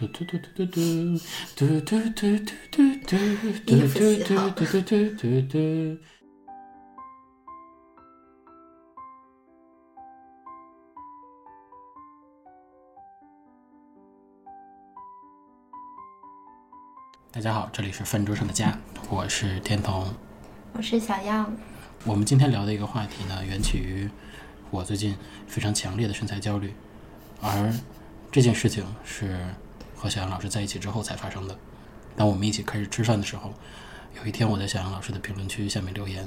嘟嘟嘟嘟嘟嘟嘟嘟嘟嘟嘟嘟嘟嘟嘟嘟嘟。大家好，这里是饭桌上的家，我是天童，我是小样。我们今天聊的一个话题呢，缘起于我最近非常强烈的身材焦虑，而这件事情是和小杨老师在一起之后才发生的。当我们一起开始吃饭的时候，有一天我在小杨老师的评论区下面留言，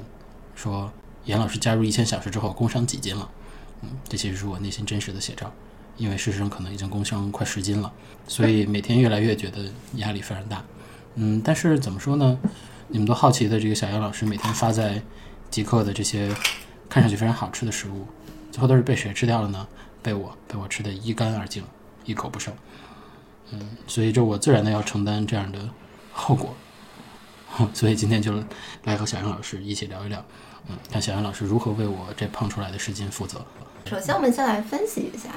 说杨老师加入一千小时之后工伤几斤了。嗯，这其实是我内心真实的写照，因为事实上可能已经工伤快十斤了，所以每天越来越觉得压力非常大。嗯，但是怎么说呢？你们都好奇的这个小杨老师每天发在极客的这些看上去非常好吃的食物，最后都是被谁吃掉了呢？被我，被我吃的一干二净，一口不剩。嗯，所以这我自然的要承担这样的后果。所以今天就来和小杨老师一起聊一聊，嗯，看小杨老师如何为我这胖出来的十斤负责。首先，我们先来分析一下，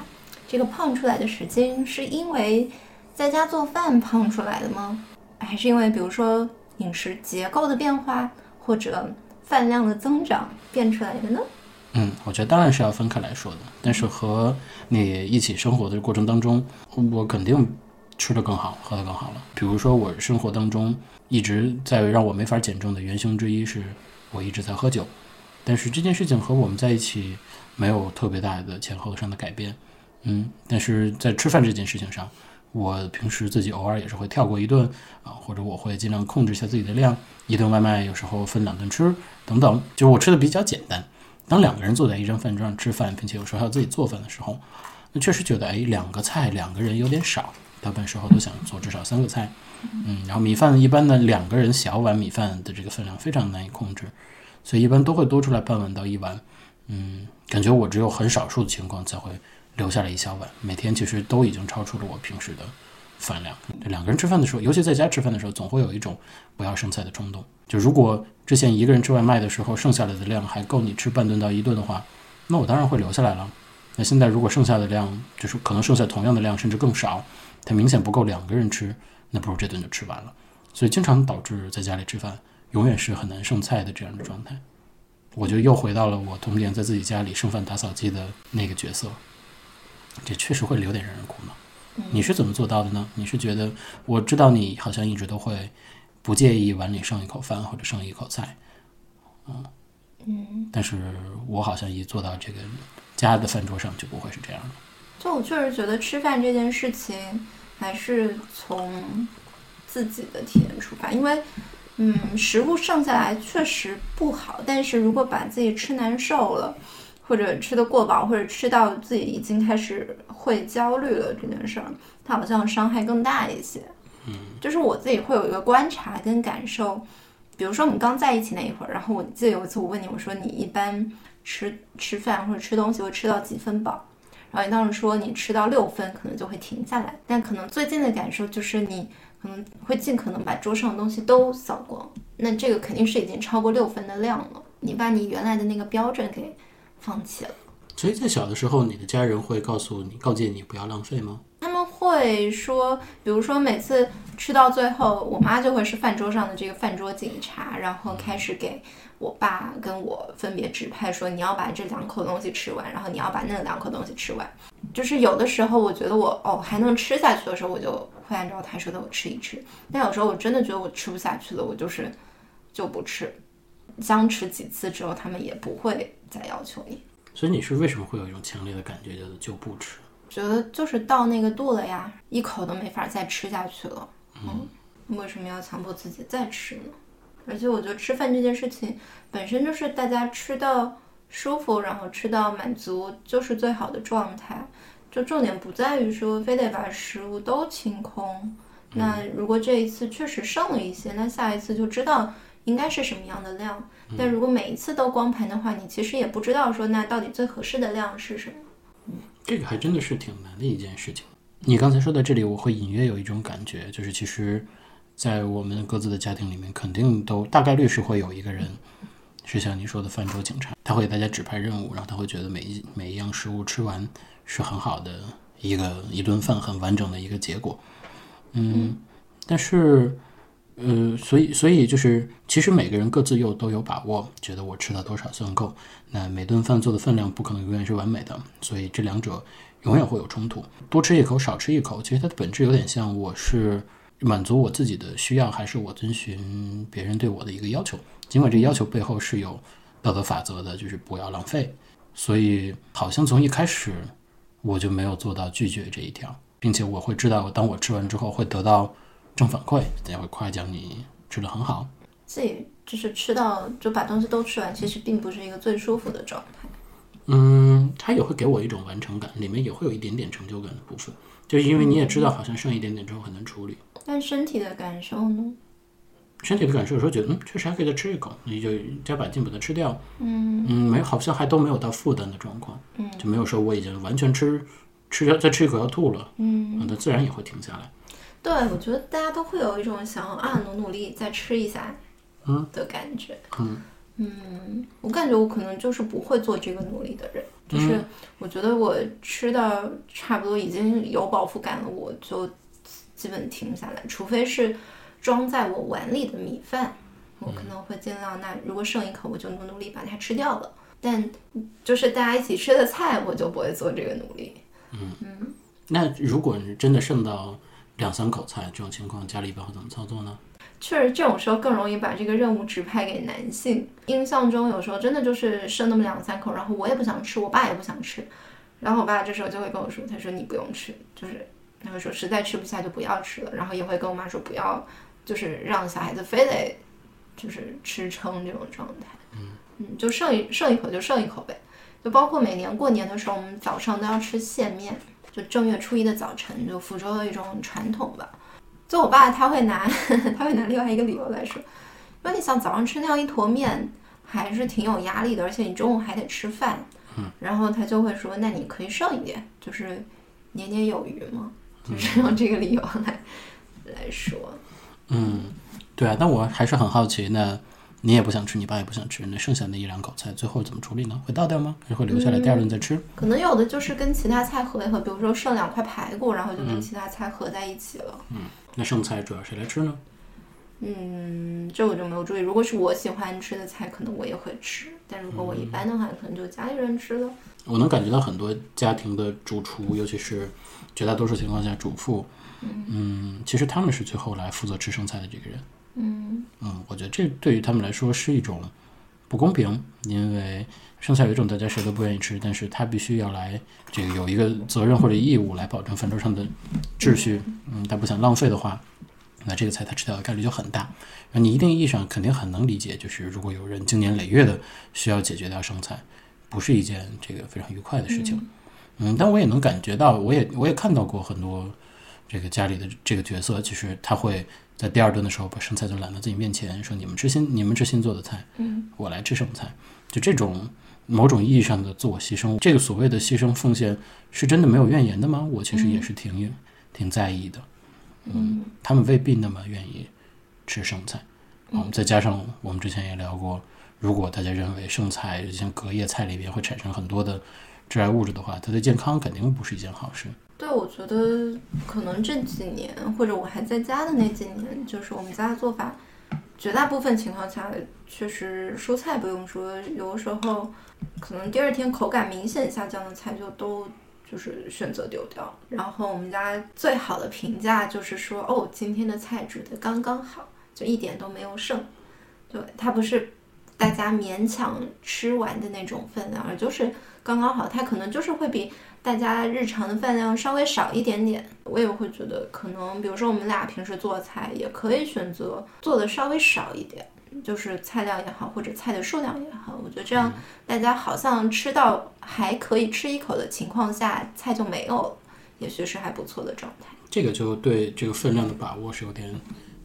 这个胖出来的十斤是因为在家做饭胖出来的吗？还是因为比如说饮食结构的变化，或者饭量的增长变出来的呢？嗯，我觉得当然是要分开来说的。但是和你一起生活的过程当中，我肯定吃得更好，喝得更好了。比如说，我生活当中一直在让我没法减重的元凶之一是我一直在喝酒。但是这件事情和我们在一起没有特别大的前后上的改变。嗯，但是在吃饭这件事情上，我平时自己偶尔也是会跳过一顿啊，或者我会尽量控制一下自己的量，一顿外卖有时候分两顿吃等等，就是我吃的比较简单。当两个人坐在一张饭桌上吃饭，并且有时候还要自己做饭的时候，那确实觉得哎，两个菜两个人有点少，大部分时候都想做至少三个菜。嗯，然后米饭一般呢，两个人小碗米饭的这个分量非常难以控制，所以一般都会多出来半碗到一碗。嗯，感觉我只有很少数的情况才会留下来一小碗，每天其实都已经超出了我平时的饭量。两个人吃饭的时候，尤其在家吃饭的时候，总会有一种不要剩菜的冲动。就如果之前一个人吃外卖的时候，剩下来的量还够你吃半顿到一顿的话，那我当然会留下来了。那现在如果剩下的量就是可能剩下同样的量，甚至更少，它明显不够两个人吃，那不如这顿就吃完了。所以经常导致在家里吃饭永远是很难剩菜的这样的状态。我就又回到了我童年在自己家里剩饭打扫机的那个角色，这确实会留点让人苦恼。你是怎么做到的呢？你是觉得我知道你好像一直都会不介意碗里剩一口饭或者剩一口菜，嗯嗯，但是我好像一坐到这个家的饭桌上就不会是这样的。就我确实觉得吃饭这件事情还是从自己的体验出发，因为。嗯，食物剩下来确实不好，但是如果把自己吃难受了，或者吃得过饱，或者吃到自己已经开始会焦虑了这件事儿，它好像伤害更大一些。嗯，就是我自己会有一个观察跟感受，比如说我们刚在一起那一会儿，然后我记得有一次我问你，我说你一般吃吃饭或者吃东西会吃到几分饱？然后你当时说你吃到六分可能就会停下来，但可能最近的感受就是你。可能会尽可能把桌上的东西都扫光，那这个肯定是已经超过六分的量了。你把你原来的那个标准给放弃了。所以在小的时候，你的家人会告诉你、告诫你不要浪费吗？会说，比如说每次吃到最后，我妈就会是饭桌上的这个饭桌警察，然后开始给我爸跟我分别指派，说你要把这两口东西吃完，然后你要把那两口东西吃完。就是有的时候，我觉得我哦还能吃下去的时候，我就。会按照他说的我吃一吃，但有时候我真的觉得我吃不下去了，我就是就不吃。僵持几次之后，他们也不会再要求你。所以你是为什么会有一种强烈的感觉，叫做就不吃？觉得就是到那个度了呀，一口都没法再吃下去了。嗯，为什么要强迫自己再吃呢？而且我觉得吃饭这件事情本身就是大家吃到舒服，然后吃到满足，就是最好的状态。就重点不在于说非得把食物都清空，那如果这一次确实剩了一些，那下一次就知道应该是什么样的量。但如果每一次都光盘的话，你其实也不知道说那到底最合适的量是什么。嗯，这个还真的是挺难的一件事情。你刚才说到这里，我会隐约有一种感觉，就是其实，在我们各自的家庭里面，肯定都大概率是会有一个人，是像你说的饭桌警察，他会给大家指派任务，然后他会觉得每一每一样食物吃完。是很好的一个一顿饭很完整的一个结果，嗯，但是，呃，所以所以就是，其实每个人各自又都有把握，觉得我吃到多少算够。那每顿饭做的分量不可能永远是完美的，所以这两者永远会有冲突。多吃一口，少吃一口，其实它的本质有点像我是满足我自己的需要，还是我遵循别人对我的一个要求。尽管这个要求背后是有道德法则的，就是不要浪费。所以好像从一开始我就没有做到拒绝这一条，并且我会知道，当我吃完之后会得到正反馈，大家会夸奖你吃的很好。自己就是吃到就把东西都吃完，其实并不是一个最舒服的状态。嗯，它也会给我一种完成感，里面也会有一点点成就感的部分，就是因为你也知道，好像剩一点点之后很难处理。但身体的感受呢？身体的感受有时候觉得，嗯，确实还可以再吃一口，你就加把劲把它吃掉。嗯嗯，没好像还都没有到负担的状况，嗯，就没有说我已经完全吃吃掉再吃一口要吐了，嗯，那自然也会停下来。对，我觉得大家都会有一种想要啊努努力再吃一下，嗯。的感觉。嗯。嗯，我感觉我可能就是不会做这个努力的人，就是我觉得我吃到差不多已经有饱腹感了，我就基本停下来，除非是装在我碗里的米饭，我可能会尽量那如果剩一口，我就努努力把它吃掉了。但就是大家一起吃的菜，我就不会做这个努力。嗯。那如果你真的剩到两三口菜这种情况，家里一般会怎么操作呢？确实，这种时候更容易把这个任务指派给男性。印象中有时候真的就是剩那么两三口，然后我也不想吃，我爸也不想吃，然后我爸这时候就会跟我说：“他说你不用吃，就是他会说实在吃不下就不要吃了。”然后也会跟我妈说不要，就是让小孩子非得就是吃撑这种状态。嗯，就剩一剩一口就剩一口呗。就包括每年过年的时候，我们早上都要吃线面，就正月初一的早晨，就福州的一种传统吧。就我爸他会拿 他会拿另外一个理由来说，因为你想早上吃那样一坨面还是挺有压力的，而且你中午还得吃饭，嗯然后他就会说，那你可以剩一点，就是年年有余嘛，就是用这个理由来来说。嗯，对啊，但我还是很好奇，那你也不想吃，你爸也不想吃，那剩下那一两口菜最后怎么处理呢？会倒掉吗？还是会留下来第二顿再吃？可能有的就是跟其他菜合一合，比如说剩两块排骨，然后就跟其他菜合在一起了。嗯那剩菜主要谁来吃呢？嗯，这我就没有注意。如果是我喜欢吃的菜，可能我也会吃；但如果我一般的话，可能就家里人吃了。我能感觉到很多家庭的主厨，尤其是绝大多数情况下主妇，嗯，其实他们是最后来负责吃剩菜的这个人。嗯嗯，我觉得这对于他们来说是一种不公平，因为剩菜有一种大家谁都不愿意吃，但是他必须要来这个有一个责任或者义务来保证饭桌上的秩序。嗯，他不想浪费的话，那这个菜他吃掉的概率就很大。那你一定意义上肯定很能理解，就是如果有人经年累月的需要解决掉剩菜，不是一件这个非常愉快的事情。嗯，但我也能感觉到，我也我也看到过很多这个家里的这个角色，其实他会在第二顿的时候把剩菜就揽到自己面前，说你们吃新你们吃新做的菜，嗯，我来吃剩菜。就这种某种意义上的自我牺牲，这个所谓的牺牲奉献，是真的没有怨言的吗？我其实也是挺、挺在意的。嗯，他们未必那么愿意吃剩菜。嗯，再加上我们之前也聊过，如果大家认为剩菜像隔夜菜里边会产生很多的致癌物质的话，它对健康肯定不是一件好事。对，我觉得可能这几年，或者我还在家的那几年，就是我们家的做法，绝大部分情况下，确实蔬菜不用说，有的时候可能第二天口感明显下降的菜就都就是选择丢掉。然后我们家最好的评价就是说，哦，今天的菜煮的刚刚好，就一点都没有剩。对，它不是大家勉强吃完的那种分量，而就是刚刚好。它可能就是会比大家日常的饭量稍微少一点点。我也会觉得，可能比如说我们俩平时做菜，也可以选择做的稍微少一点，就是菜量也好，或者菜的数量也好。我觉得这样大家好像吃到还可以吃一口的情况下，菜就没有了，也许是还不错的状态。这个就对这个分量的把握是有点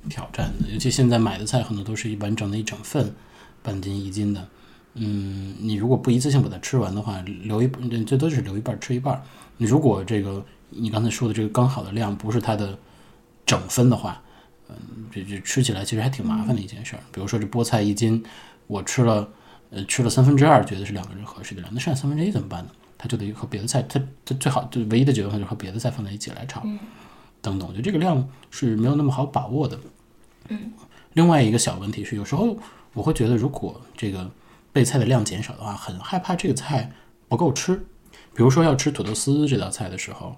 挑战的，尤其现在买的菜很多都是一完整的一整份，半斤一斤的。嗯，你如果不一次性把它吃完的话，留一嗯最多就是留一半儿吃一半儿。你如果这个你刚才说的这个刚好的量不是它的整分的话，嗯，这这吃起来其实还挺麻烦的一件事儿。比如说这菠菜一斤，我吃了呃吃了三分之二，觉得是两个人合适的量，那剩下三分之一怎么办呢？它就得和别的菜，它它最好就唯一的解决方法就是和别的菜放在一起来炒。等等。我觉得这个量是没有那么好把握的。嗯，另外一个小问题是，有时候我会觉得，如果这个备菜的量减少的话，很害怕这个菜不够吃。比如说要吃土豆丝这道菜的时候，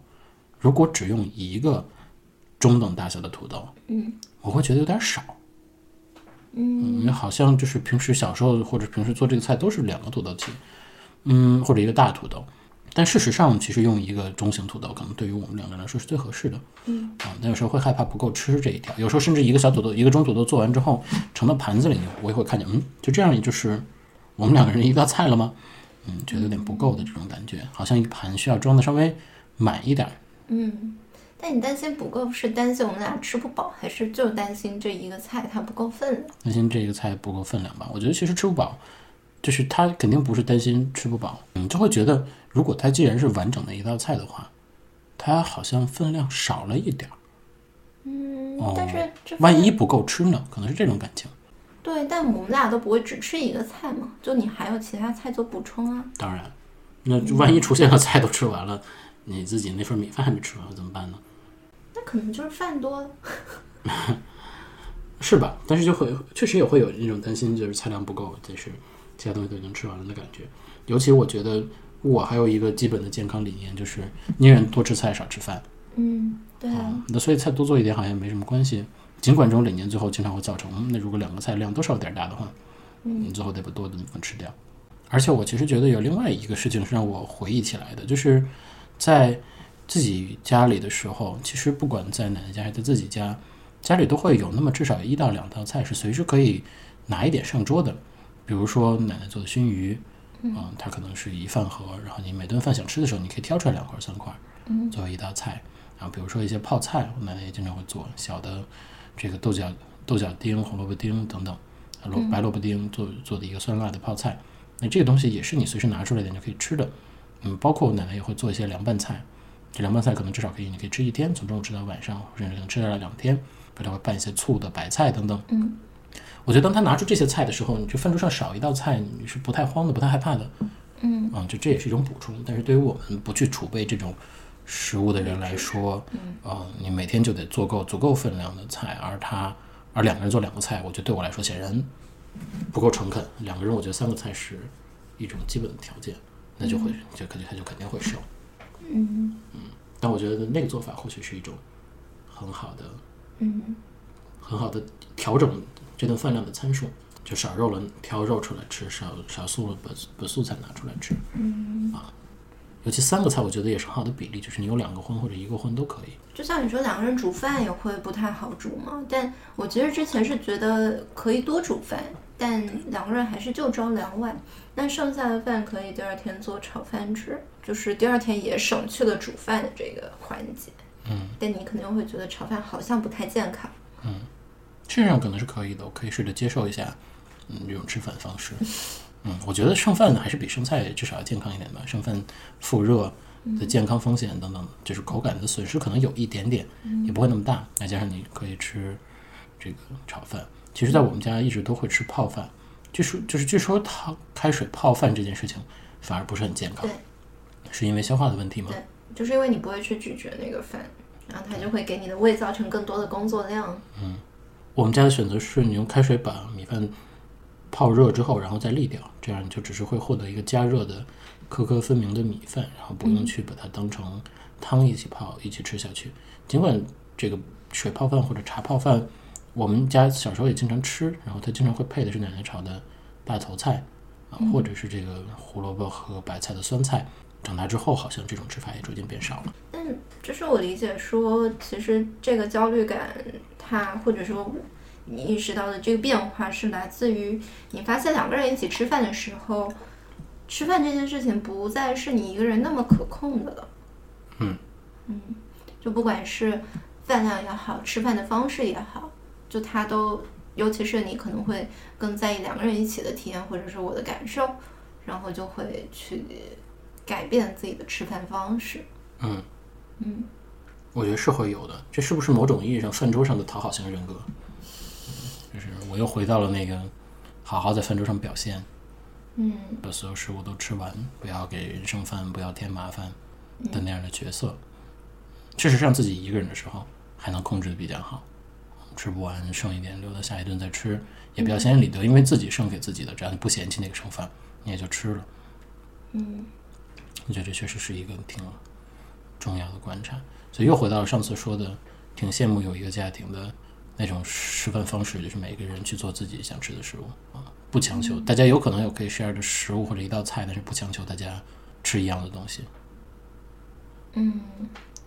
如果只用一个中等大小的土豆，嗯，我会觉得有点少。嗯，因为好像就是平时小时候或者平时做这个菜都是两个土豆切，嗯，或者一个大土豆。但事实上，其实用一个中型土豆，可能对于我们两个人来说是最合适的。嗯，啊，那有时候会害怕不够吃这一条，有时候甚至一个小土豆、一个中土豆做完之后盛到盘子里，我也会看见，嗯，就这样，也就是我们两个人一道菜了吗？嗯，觉得有点不够的这种感觉，好像一盘需要装的稍微满一点。嗯，但你担心不够，是担心我们俩吃不饱，还是就担心这一个菜它不够分量？担心这个菜不够分量吧？我觉得其实吃不饱，就是他肯定不是担心吃不饱，你就会觉得，如果它既然是完整的一道菜的话，它好像分量少了一点儿。嗯，哦但是这万一不够吃呢？可能是这种感情。对，但我们俩都不会只吃一个菜嘛，就你还有其他菜做补充啊。当然，那万一出现了菜都吃完了，你自己那份米饭还没吃完怎么办呢？那可能就是饭多了。是吧？但是就会确实也会有那种担心，就是菜量不够，就是其他东西都已经吃完了的感觉。尤其我觉得我还有一个基本的健康理念，就是宁愿多吃菜少吃饭。嗯，对那所以菜多做一点好像也没什么关系。尽管这种理念最后经常会造成，嗯那如果两个菜量都稍有点大的话，你最后得把多的那部分吃掉。而且我其实觉得有另外一个事情是让我回忆起来的，就是在自己家里的时候，其实不管在奶奶家还是在自己家，家里都会有那么至少一到两道菜是随时可以拿一点上桌的。比如说奶奶做的熏鱼，嗯、它可能是一饭盒，然后你每顿饭想吃的时候，你可以挑出来两块三块，嗯，作为一道菜。然后比如说一些泡菜，我奶奶也经常会做小的这个豆角豆角丁、红萝卜丁等等，萝白萝卜丁做做的一个酸辣的泡菜。那这个东西也是你随时拿出来点就可以吃的。嗯，包括我奶奶也会做一些凉拌菜，这凉拌菜可能至少可以你可以吃一天，从中午吃到晚上，甚至可能吃到两天。比如她会拌一些醋的白菜等等。嗯，我觉得当他拿出这些菜的时候，你就饭桌上少一道菜，你是不太慌的，不太害怕的。嗯，啊，就这也是一种补充。但是对于我们不去储备这种食物的人来说，嗯，啊，你每天就得做够足够分量的菜，而他而两个人做两个菜，我觉得对我来说显然不够诚恳。两个人，我觉得三个菜是一种基本的条件，那就会就肯定他就肯定会瘦。嗯但我觉得那个做法或许是一种很好的、嗯很好的调整这顿饭量的参数。就少肉了，挑肉出来吃；少少素了，把把素菜拿出来吃。嗯，啊，尤其三个菜，我觉得也是很好的比例，就是你有两个荤或者一个荤都可以。就像你说两个人煮饭也会不太好煮嘛，但我其实之前是觉得可以多煮饭，但两个人还是就装两碗，那剩下的饭可以第二天做炒饭吃，就是第二天也省去了煮饭的这个环节。嗯，但你可能会觉得炒饭好像不太健康。事实上可能是可以的，我可以试着接受一下，嗯，这种吃饭方式。嗯，我觉得剩饭还是比生菜至少要健康一点吧。剩饭复热的健康风险等等，就是口感的损失可能有一点点，也不会那么大。再加上你可以吃这个炒饭，其实，在我们家一直都会吃泡饭。据说就是据说汤开水泡饭这件事情反而不是很健康，是因为消化的问题吗？对，就是因为你不会去咀嚼那个饭，然后它就会给你的胃造成更多的工作量。我们家的选择是你用开水把米饭泡热之后，然后再沥掉，这样你就只是会获得一个加热的颗颗分明的米饭，然后不用去把它当成汤一起泡一起吃下去。尽管这个水泡饭或者茶泡饭，我们家小时候也经常吃，然后它经常会配的是奶奶炒的大头菜啊，或者是这个胡萝卜和白菜的酸菜。长大之后，好像这种吃法也逐渐变少了。嗯就是我理解说，其实这个焦虑感，它或者说你意识到的这个变化，是来自于你发现两个人一起吃饭的时候，吃饭这件事情不再是你一个人那么可控的了。嗯嗯，就不管是饭量也好，吃饭的方式也好，就它都，尤其是你可能会更在意两个人一起的体验，或者是我的感受，然后就会去改变自己的吃饭方式。嗯。嗯，我觉得是会有的。这是不是某种意义上饭桌上的讨好型人格？就是我又回到了那个好好在饭桌上表现，嗯把所有食物都吃完，不要给人剩饭，不要添麻烦的那样的角色。事实上，自己一个人的时候还能控制的比较好，吃不完剩一点留到下一顿再吃，也比较心安理得，因为自己剩给自己的，只要你不嫌弃那个剩饭，你也就吃了。嗯，我觉得这确实是一个挺重要的观察。所以又回到了上次说的，挺羡慕有一个家庭的那种吃饭方式，就是每个人去做自己想吃的食物啊，不强求。大家有可能有可以 share 的食物或者一道菜，但是不强求大家吃一样的东西。嗯，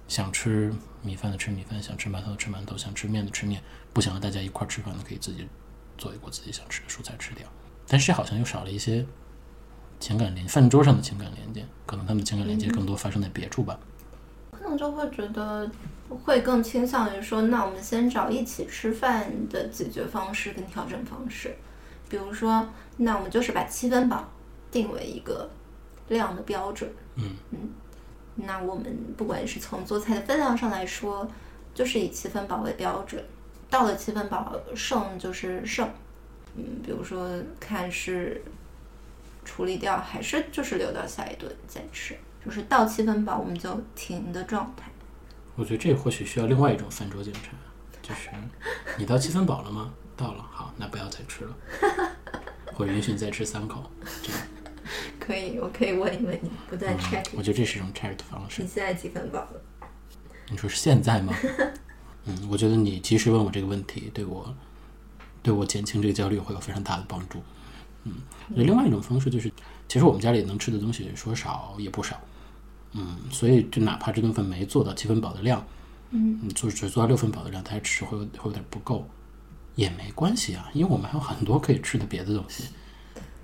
想吃米饭的吃米饭，想吃馒头的吃馒头，想吃面的吃面，不想和大家一块儿吃饭的可以自己做一锅自己想吃的蔬菜吃掉。但是这好像又少了一些情感连饭桌上的情感连接，可能他们的情感连接更多发生在别处吧。可能就会觉得会更倾向于说，那我们先找一起吃饭的解决方式跟调整方式，比如说，那我们就是把七分饱定为一个量的标准。嗯嗯，那我们不管是从做菜的分量上来说，就是以七分饱为标准，到了七分饱剩就是剩。嗯，比如说看是处理掉还是就是留到下一顿再吃。就是到七分饱我们就停的状态。我觉得这或许需要另外一种饭桌检查，就是你到七分饱了吗？到了，好，那不要再吃了，我允许你再吃三口，这样。可以，我可以问一问你，不再 check。我觉得这是一种 check 的方式你。现在几分饱了？你说是现在吗？嗯，我觉得你及时问我这个问题，对我对我减轻这个焦虑会有非常大的帮助。嗯，那另外一种方式就是，其实我们家里能吃的东西说少也不少，嗯，所以就哪怕这顿饭没做到七分饱的量，嗯，你做只做到六分饱的量，它还吃会有会有点不够，也没关系啊，因为我们还有很多可以吃的别的东西，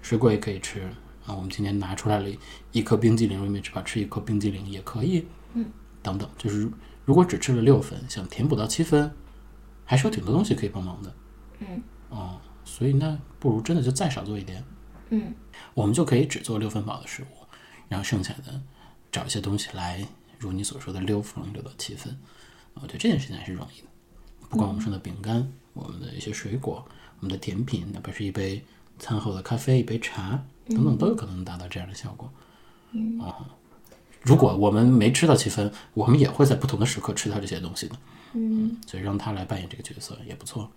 水果也可以吃。啊。我们今天拿出来了一颗冰激凌，我也没吃饱，吃一颗冰激凌也可以，嗯，等等，就是如果只吃了六分，想填补到七分，还是有挺多东西可以帮忙的，嗯，哦，所以那不如真的就再少做一点，嗯，我们就可以只做六分饱的食物，然后剩下的找一些东西来，如你所说的六分六到七分，我觉得这件事情还是容易的。不管我们说的饼干、我们的一些水果、我们的甜品，哪怕是一杯餐后的咖啡、一杯茶等等，都有可能达到这样的效果。嗯，如果我们没吃到七分，我们也会在不同的时刻吃到这些东西的。嗯，所以让他来扮演这个角色也不错。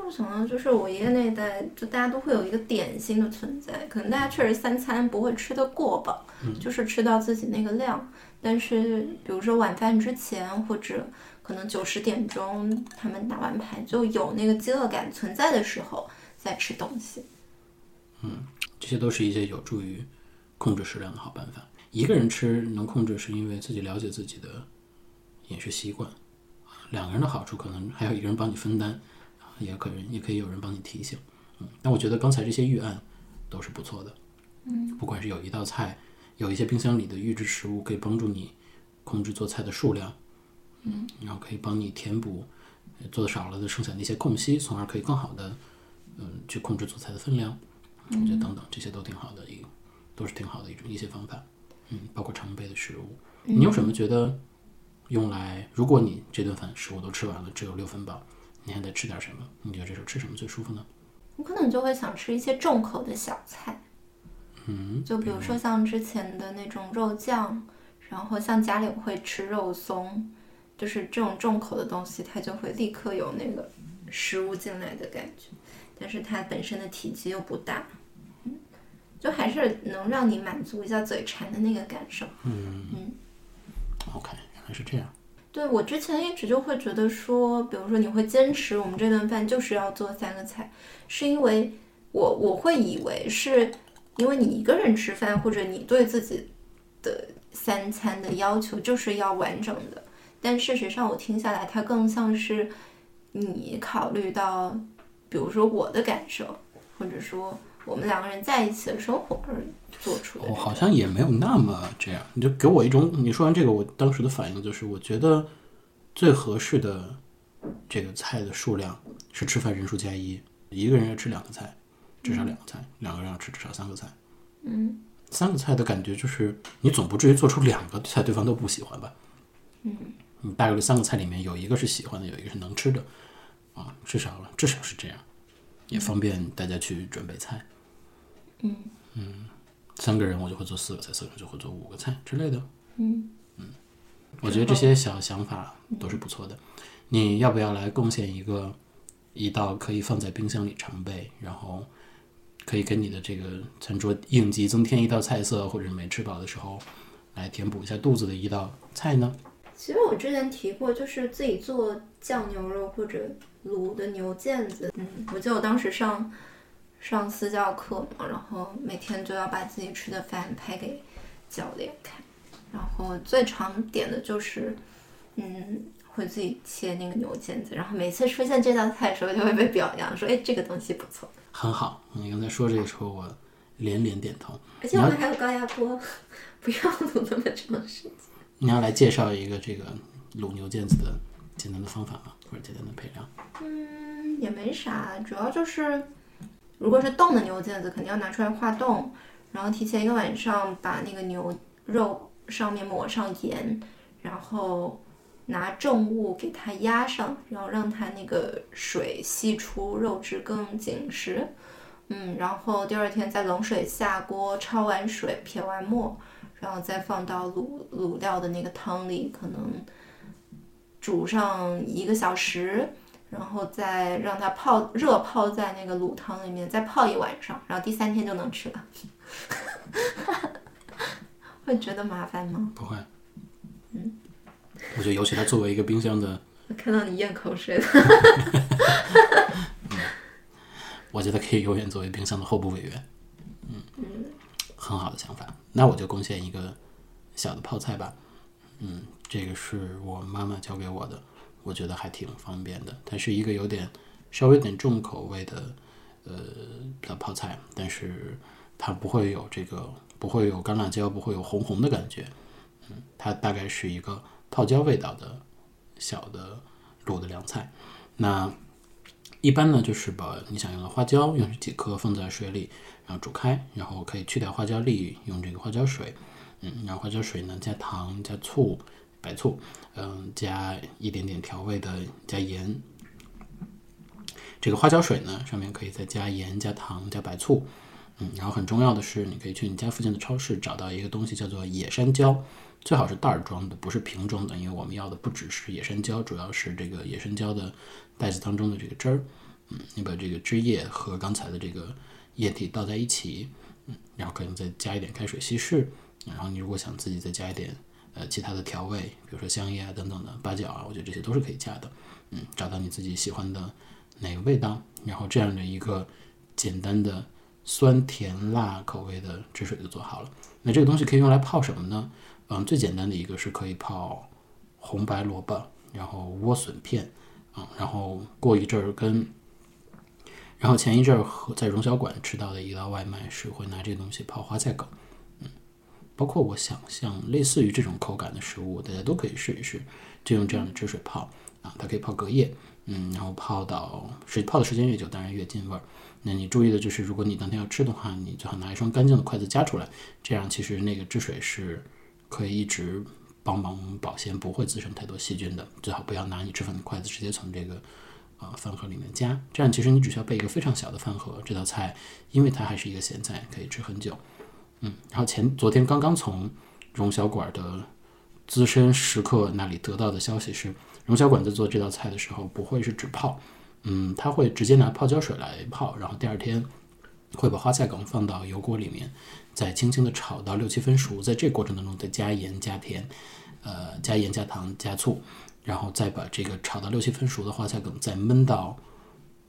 就我想到，就是我爷爷那一代，就大家都会有一个点心的存在，可能大家确实三餐不会吃得过饱，就是吃到自己那个量。但是，比如说晚饭之前，或者可能九十点钟他们打完牌就有那个饥饿感存在的时候，再吃东西。嗯这些都是一些有助于控制食量的好办法。一个人吃能控制，是因为自己了解自己的饮食习惯。两个人的好处可能还有一个人帮你分担，啊也可以也可以有人帮你提醒。嗯，那我觉得刚才这些预案都是不错的。嗯，不管是有一道菜，有一些冰箱里的预制食物可以帮助你控制做菜的数量，嗯，然后可以帮你填补呃做的少了的剩下的一些空隙，从而可以更好的嗯去控制做菜的分量。我觉得等等这些都挺好的，一都是挺好的一种一些方法，嗯，包括常备的食物。你有什么觉得用来？如果你这顿饭食物都吃完了，只有六分饱，你还得吃点什么？你觉得这时候吃什么最舒服呢？我可能就会想吃一些重口的小菜，嗯，就比如说像之前的那种肉酱，然后像家里我会吃肉松，就是这种重口的东西，它就会立刻有那个食物进来的感觉，但是它本身的体积又不大，嗯，就还是能让你满足一下嘴馋的那个感受。嗯嗯 OK，原来是这样。对我之前一直就会觉得说，比如说你会坚持我们这顿饭就是要做三个菜，是因为我我会以为是因为你一个人吃饭，或者你对自己的三餐的要求就是要完整的，但事实上我听下来，它更像是你考虑到，比如说我的感受，或者说我们两个人在一起的生活而做出。我好像也没有那么这样，你就给我一种，你说完这个，我当时的反应就是，我觉得最合适的这个菜的数量是吃饭人数加一，一个人要吃两个菜，至少两个菜，两个人要吃至少三个菜。嗯三个菜的感觉就是，你总不至于做出两个菜对方都不喜欢吧？嗯你大概率三个菜里面有一个是喜欢的，有一个是能吃的，啊，至少了，至少是这样，也方便大家去准备菜。嗯三个人我就会做四个菜，四个人就会做五个菜之类的。嗯我觉得这些小想法都是不错的。你要不要来贡献一个一道可以放在冰箱里常备，然后可以给你的这个餐桌应急增添一道菜色，或者没吃饱的时候来填补一下肚子的一道菜呢？其实我之前提过，就是自己做酱牛肉或者卤的牛腱子。嗯，我记得我当时上上私教课嘛，然后每天就要把自己吃的饭拍给教练看，然后最常点的就是，嗯，会自己切那个牛腱子，然后每次出现这道菜的时候就会被表扬，说，哎，这个东西不错。很好，你刚才说这个时候，我连连点头。而且我们还有高压锅，不要卤那么长时间。你要来介绍一个这个卤牛腱子的简单的方法吗？或者简单的配料？嗯，也没啥，主要就是，如果是冻的牛腱子，肯定要拿出来化冻，然后提前一个晚上把那个牛肉上面抹上盐，然后拿重物给它压上，然后让它那个水析出，肉质更紧实。嗯，然后第二天在冷水下锅焯完水，撇完沫，然后再放到卤卤料的那个汤里，可能煮上一个小时，然后再让它泡热泡在那个卤汤里面，再泡一晚上，然后第三天就能吃了。会觉得麻烦吗？不会。嗯，我觉得尤其它作为一个冰箱的，我看到你咽口水了。我觉得可以永远作为冰箱的候补委员。嗯，很好的想法。那我就贡献一个小的泡菜吧。嗯，这个是我妈妈教给我的，我觉得还挺方便的。它是一个有点稍微有点重口味的呃的泡菜，但是它不会有这个不会有干辣椒，不会有红红的感觉。嗯，它大概是一个泡椒味道的小的卤的凉菜。那一般呢，就是把你想用的花椒用几颗放在水里，然后煮开，然后可以去掉花椒粒，用这个花椒水，嗯，然后花椒水呢加糖、加醋、白醋，嗯，加一点点调味的，加盐。这个花椒水呢，上面可以再加盐、加糖、加白醋，嗯，然后很重要的是，你可以去你家附近的超市找到一个东西叫做野山椒，最好是袋儿装的，不是瓶装的，因为我们要的不只是野山椒，主要是这个野山椒的袋子当中的这个汁儿。嗯，你把这个汁液和刚才的这个液体倒在一起，嗯，然后可能再加一点开水稀释。然后你如果想自己再加一点呃其他的调味，比如说香叶啊等等的八角啊，我觉得这些都是可以加的。嗯，找到你自己喜欢的哪个味道，然后这样的一个简单的酸甜辣口味的汁水就做好了。那这个东西可以用来泡什么呢？嗯，最简单的一个是可以泡红白萝卜，然后莴笋片，啊、然后过一阵儿跟然后前一阵儿在荣小馆吃到的一道外卖是会拿这东西泡花菜梗，包括我想象类似于这种口感的食物，大家都可以试一试，就用这样的汁水泡啊，它可以泡隔夜，嗯，然后泡到水泡的时间越久，当然越进味儿。那你注意的就是，如果你当天要吃的话，你最好拿一双干净的筷子夹出来，这样其实那个汁水是可以一直帮忙保鲜，不会滋生太多细菌的。最好不要拿你吃饭的筷子直接从这个。啊，饭盒里面加，这样其实你只需要备一个非常小的饭盒，这道菜因为它还是一个咸菜，可以吃很久。嗯，然后前昨天刚刚从荣小馆的资深食客那里得到的消息是，荣小馆在做这道菜的时候不会是只泡，嗯，他会直接拿泡椒水来泡，然后第二天会把花菜梗放到油锅里面，再轻轻的炒到六七分熟，在这过程当中再加盐加甜，呃，加盐加糖加醋。然后再把这个炒到六七分熟的花菜梗再焖到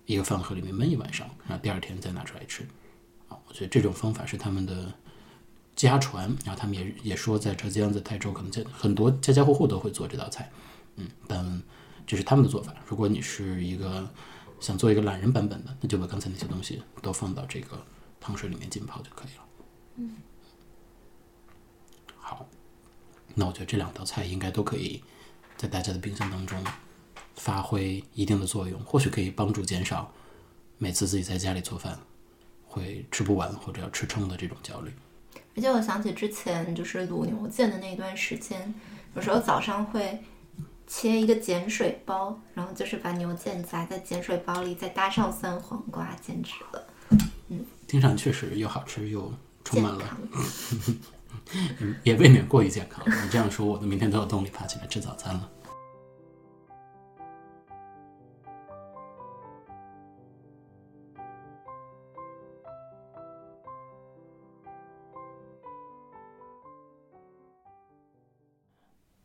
一个饭盒里面焖一晚上，然后第二天再拿出来吃。啊，我觉得这种方法是他们的家传，然后他们也也说在浙江、在台州，可能在很多家家户户都会做这道菜。嗯，但这是他们的做法。如果你是一个想做一个懒人版本的，那就把刚才那些东西都放到这个汤水里面浸泡就可以了。嗯，好，那我觉得这两道菜应该都可以。在大家的冰箱当中发挥一定的作用，或许可以帮助减少每次自己在家里做饭会吃不完或者要吃撑的这种焦虑。而且我想起之前就是卤牛腱的那一段时间，有时候早上会切一个碱水包，然后就是把牛腱夹在碱水包里，再搭上酸黄瓜，简直了。嗯听上去确实又好吃又充满了 也未免过于健康。你这样说，我的明天都有动力爬起来吃早餐了。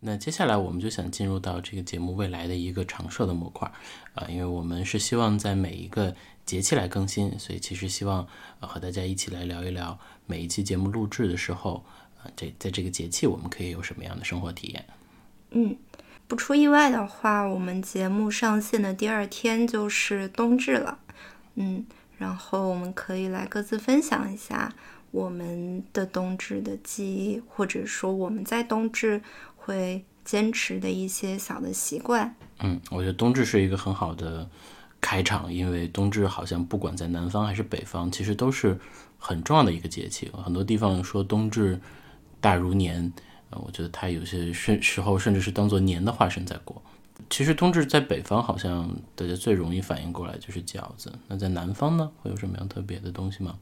那接下来我们就想进入到这个节目未来的一个常设的模块，啊，因为我们是希望在每一个节气来更新，所以其实希望和大家一起来聊一聊每一期节目录制的时候，啊，这在这个节气我们可以有什么样的生活体验？嗯，不出意外的话，我们节目上线的第二天就是冬至了，嗯，然后我们可以来各自分享一下我们的冬至的记忆，或者说我们在冬至。会坚持的一些小的习惯。嗯，我觉得冬至是一个很好的开场，因为冬至好像不管在南方还是北方，其实都是很重要的一个节气。很多地方说冬至大如年，呃，我觉得它有些甚时候甚至是当做年的化身在过。其实冬至在北方好像大家最容易反应过来就是饺子，那在南方呢，会有什么样特别的东西吗？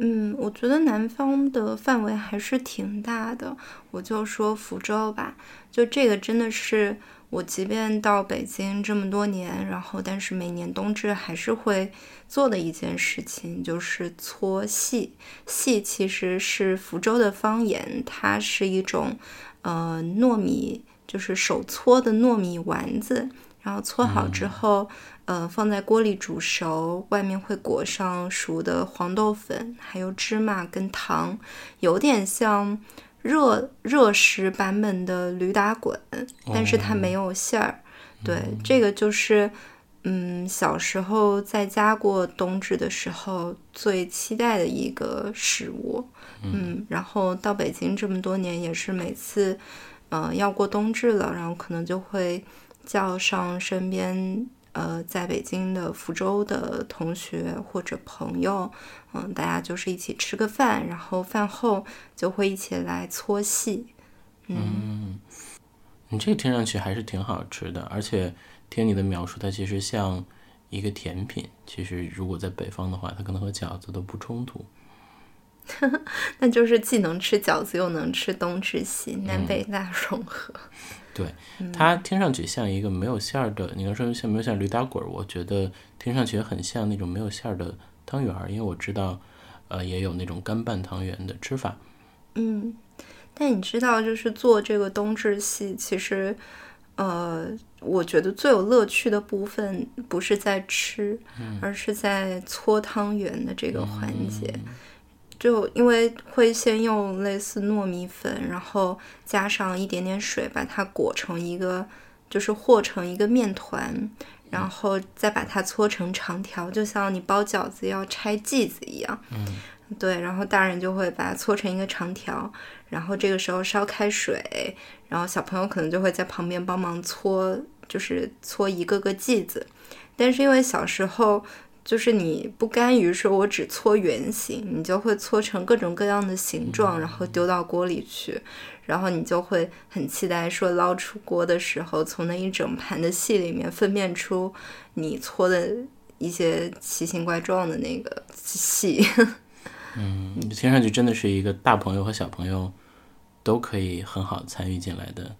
嗯，我觉得南方的范围还是挺大的。我就说福州吧，就这个真的是我，即便到北京这么多年，然后但是每年冬至还是会做的一件事情，就是搓细。细其实是福州的方言，它是一种呃糯米，就是手搓的糯米丸子，然后搓好之后。呃，放在锅里煮熟，外面会裹上熟的黄豆粉，还有芝麻跟糖，有点像热热食版本的驴打滚，但是它没有馅儿。对，这个就是，嗯，小时候在家过冬至的时候最期待的一个食物。嗯，然后到北京这么多年，也是每次，呃，要过冬至了，然后可能就会叫上身边。呃，在北京的福州的同学或者朋友，嗯，大家就是一起吃个饭，然后饭后就会一起来搓戏。嗯，你这个听上去还是挺好吃的，而且听你的描述，它其实像一个甜品。其实如果在北方的话，它可能和饺子都不冲突。那就是既能吃饺子又能吃冬至西，南北大融合。对，它听上去像一个没有馅儿的，你刚说像没有馅儿驴打滚儿，我觉得听上去很像那种没有馅儿的汤圆儿，因为我知道，呃，也有那种干拌汤圆的吃法。嗯，但你知道，就是做这个冬至戏，其实，呃，我觉得最有乐趣的部分不是在吃，而是在搓汤圆的这个环节。就因为会先用类似糯米粉，然后加上一点点水，把它裹成一个，就是和成一个面团，然后再把它搓成长条，就像你包饺子要拆剂子一样。嗯，对，然后大人就会把它搓成一个长条，然后这个时候烧开水，然后小朋友可能就会在旁边帮忙搓，就是搓一个个剂子。但是因为小时候。就是你不甘于说我只搓圆形，你就会搓成各种各样的形状，然后丢到锅里去，然后你就会很期待说捞出锅的时候，从那一整盘的细里面分辨出你搓的一些奇形怪状的那个细。嗯，听上去真的是一个大朋友和小朋友都可以很好参与进来的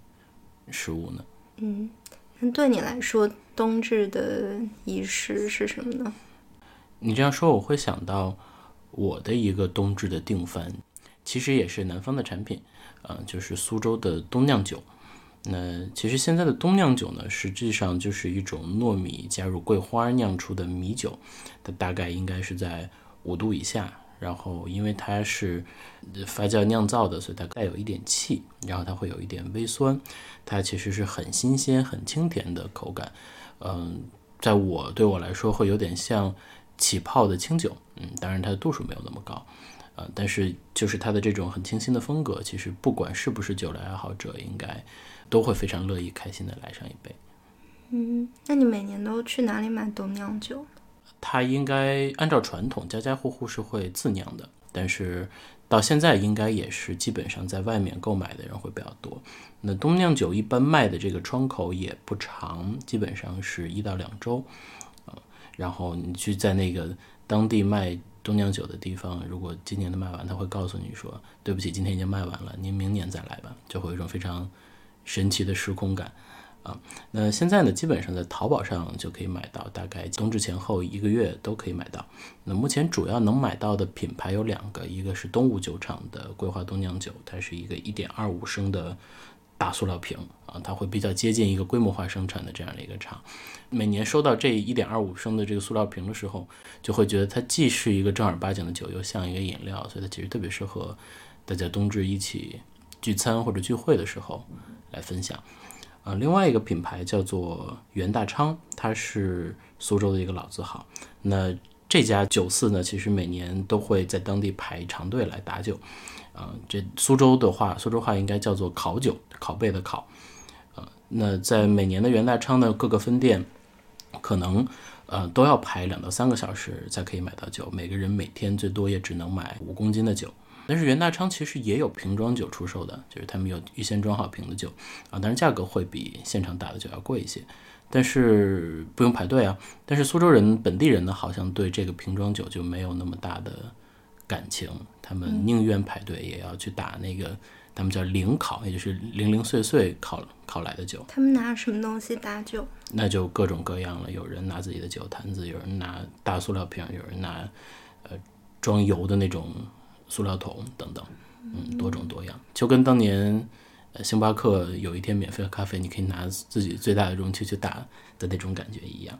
食物呢。嗯，那对你来说，冬至的仪式是什么呢？你这样说，我会想到我的一个冬至的定番，其实也是南方的产品，呃，就是苏州的冬酿酒。那其实现在的冬酿酒呢，实际上就是一种糯米加入桂花酿出的米酒，它大概应该是在五度以下，然后因为它是发酵酿造的，所以它带有一点气，然后它会有一点微酸，它其实是很新鲜、很清甜的口感。嗯，在我对我来说，会有点像。起泡的清酒，嗯，当然它的度数没有那么高，呃，但是就是它的这种很清新的风格，其实不管是不是酒类爱好者，应该都会非常乐意、开心的来上一杯。嗯，那你每年都去哪里买冬酿酒？它应该按照传统，家家户户是会自酿的，但是到现在应该也是基本上在外面购买的人会比较多。那冬酿酒一般卖的这个窗口也不长，基本上是一到两周。然后你去在那个当地卖冬酿酒的地方，如果今年的卖完，他会告诉你说：“对不起，今天已经卖完了，您明年再来吧。”就会有一种非常神奇的时空感啊。那现在呢，基本上在淘宝上就可以买到，大概冬至前后一个月都可以买到。那目前主要能买到的品牌有两个，一个是东吴酒厂的桂花冬酿酒，它是一个一点二五升的。大塑料瓶啊，它会比较接近一个规模化生产的这样的一个厂。每年收到这一点二五升的这个塑料瓶的时候，就会觉得它既是一个正儿八经的酒，又像一个饮料，所以它其实特别适合大家冬至一起聚餐或者聚会的时候来分享。啊，另外一个品牌叫做袁大昌，它是苏州的一个老字号。那这家酒肆呢，其实每年都会在当地排长队来打酒。啊，这苏州的话，苏州话应该叫做烤酒，拷贝的拷。啊，那在每年的袁大昌的各个分店，可能呃都要排两到三个小时才可以买到酒，每个人每天最多也只能买五公斤的酒。但是袁大昌其实也有瓶装酒出售的，就是他们有预先装好瓶的酒啊，但是价格会比现场打的酒要贵一些，但是不用排队啊。但是苏州人本地人呢，好像对这个瓶装酒就没有那么大的。感情，他们宁愿排队也要去打那个，他们叫零考，也就是零零碎碎考考来的酒。他们拿什么东西打酒？那就各种各样了。有人拿自己的酒坛子，有人拿大塑料瓶，有人拿呃装油的那种塑料桶等等，嗯，多种多样。就跟当年星巴克有一天免费喝咖啡，你可以拿自己最大的容器去打的那种感觉一样。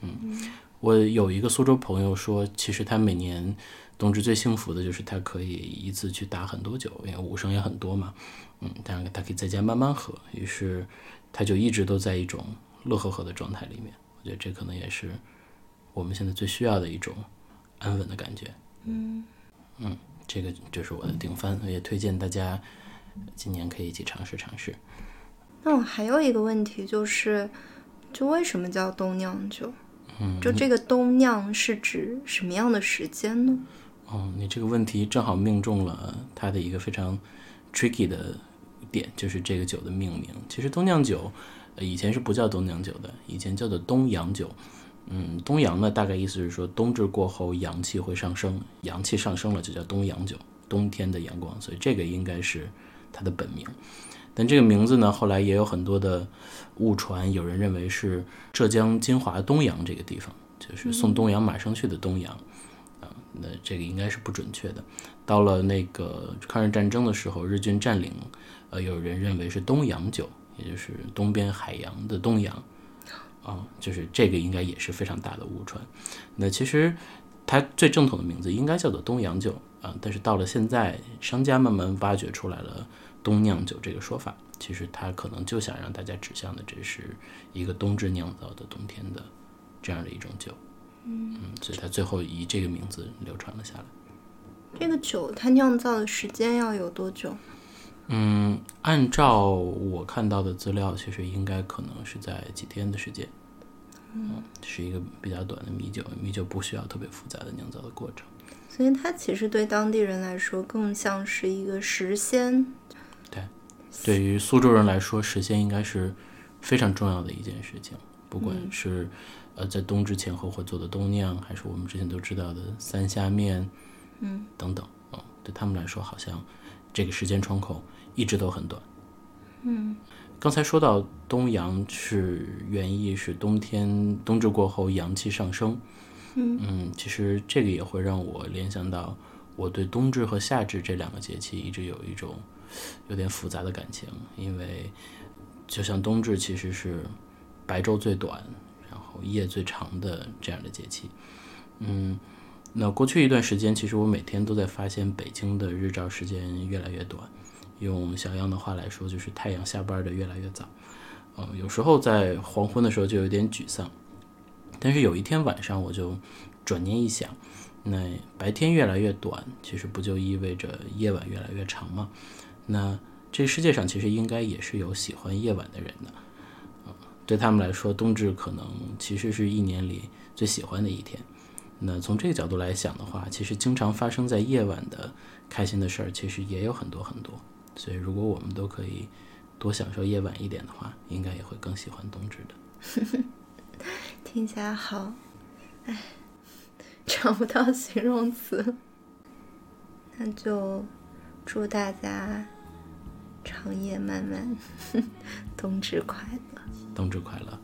嗯，我有一个苏州朋友说，其实他每年。冬至最幸福的就是他可以一次去打很多酒，因为五升也很多嘛，嗯，但是他可以在家慢慢喝，于是他就一直都在一种乐呵呵的状态里面。我觉得这可能也是我们现在最需要的一种安稳的感觉。嗯嗯，这个就是我的顶番，也推荐大家今年可以一起尝试尝试。那我还有一个问题就是，就为什么叫冬酿酒？嗯，就这个冬酿是指什么样的时间呢？哦，你这个问题正好命中了它的一个非常 tricky 的点，就是这个酒的命名。其实冬酿酒，呃，以前是不叫冬酿酒的，以前叫做冬阳酒。嗯，冬阳呢，大概意思是说冬至过后阳气会上升，阳气上升了就叫冬阳酒，冬天的阳光，所以这个应该是它的本名。但这个名字呢，后来也有很多的误传，有人认为是浙江金华东阳这个地方，就是送东阳马上去的东阳。那这个应该是不准确的。到了那个抗日战争的时候，日军占领，呃，有人认为是东洋酒，也就是东边海洋的东洋，啊，就是这个应该也是非常大的误传。那其实它最正统的名字应该叫做东洋酒啊，但是到了现在，商家慢慢挖掘出来了冬酿酒这个说法，其实他可能就想让大家指向的，这是一个冬至酿造的冬天的这样的一种酒。嗯，所以它最后以这个名字流传了下来。这个酒它酿造的时间要有多久？嗯，按照我看到的资料，其实应该可能是在几天的时间。嗯，是一个比较短的米酒，米酒不需要特别复杂的酿造的过程。所以它其实对当地人来说，更像是一个时鲜。对，对于苏州人来说，时鲜应该是非常重要的一件事情，不管是。呃，在冬至前后会做的冬酿，还是我们之前都知道的三虾面，嗯，等等，嗯，对他们来说，好像这个时间窗口一直都很短。嗯，刚才说到冬阳是原意是冬天冬至过后阳气上升，嗯嗯，其实这个也会让我联想到我对冬至和夏至这两个节气一直有一种有点复杂的感情，因为就像冬至其实是白昼最短。然后夜最长的这样的节气，嗯，那过去一段时间，其实我每天都在发现北京的日照时间越来越短，用小样的话来说，就是太阳下班的越来越早，嗯，有时候在黄昏的时候就有点沮丧，但是有一天晚上我就转念一想，那白天越来越短，其实不就意味着夜晚越来越长吗？那这世界上其实应该也是有喜欢夜晚的人的。对他们来说，冬至可能其实是一年里最喜欢的一天。那从这个角度来想的话，其实经常发生在夜晚的开心的事儿，其实也有很多很多。所以，如果我们都可以多享受夜晚一点的话，应该也会更喜欢冬至的。听起来好，哎，找不到形容词。那就祝大家长夜漫漫，冬至快乐！冬至快乐，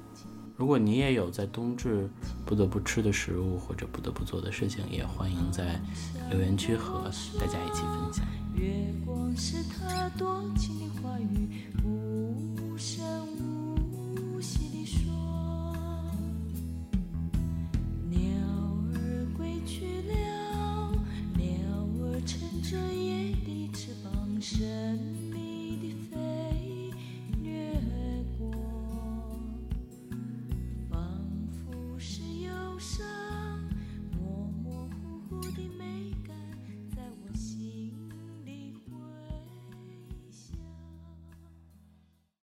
如果你也有在冬至不得不吃的食物，或者不得不做的事情，也欢迎在留言区和大家一起分享。月光是他多情的话语，无声无息地说。鸟儿归去了，鸟儿乘着叶的翅膀，伸。